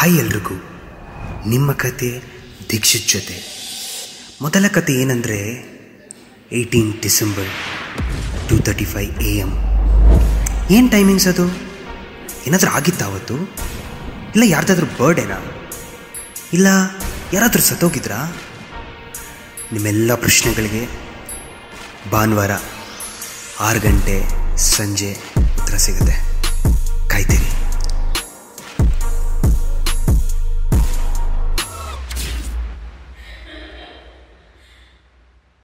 Hi ಎಲ್ರಿಗೂ. ನಿಮ್ಮ ಕತೆ ದೀಕ್ಷಿತ್ ಜೊತೆ. ಮೊದಲ ಕತೆ ಏನಂದರೆ eighteen December two thirty five A M ಏನು ಟೈಮಿಂಗ್ಸ್ ಅದು? ಏನಾದರೂ ಆಗಿತ್ತಾ ಅವತ್ತು? ಇಲ್ಲ ಯಾರ್ದಾದ್ರೂ ಬರ್ಡೇನಾ ಇಲ್ಲ ಯಾರಾದರೂ ಸತ್ತೋಗಿದ್ರಾ? ನಿಮ್ಮೆಲ್ಲ ಪ್ರಶ್ನೆಗಳಿಗೆ ಭಾನುವಾರ ಆರು ಗಂಟೆ ಸಂಜೆ ಉತ್ತರ ಸಿಗುತ್ತೆ.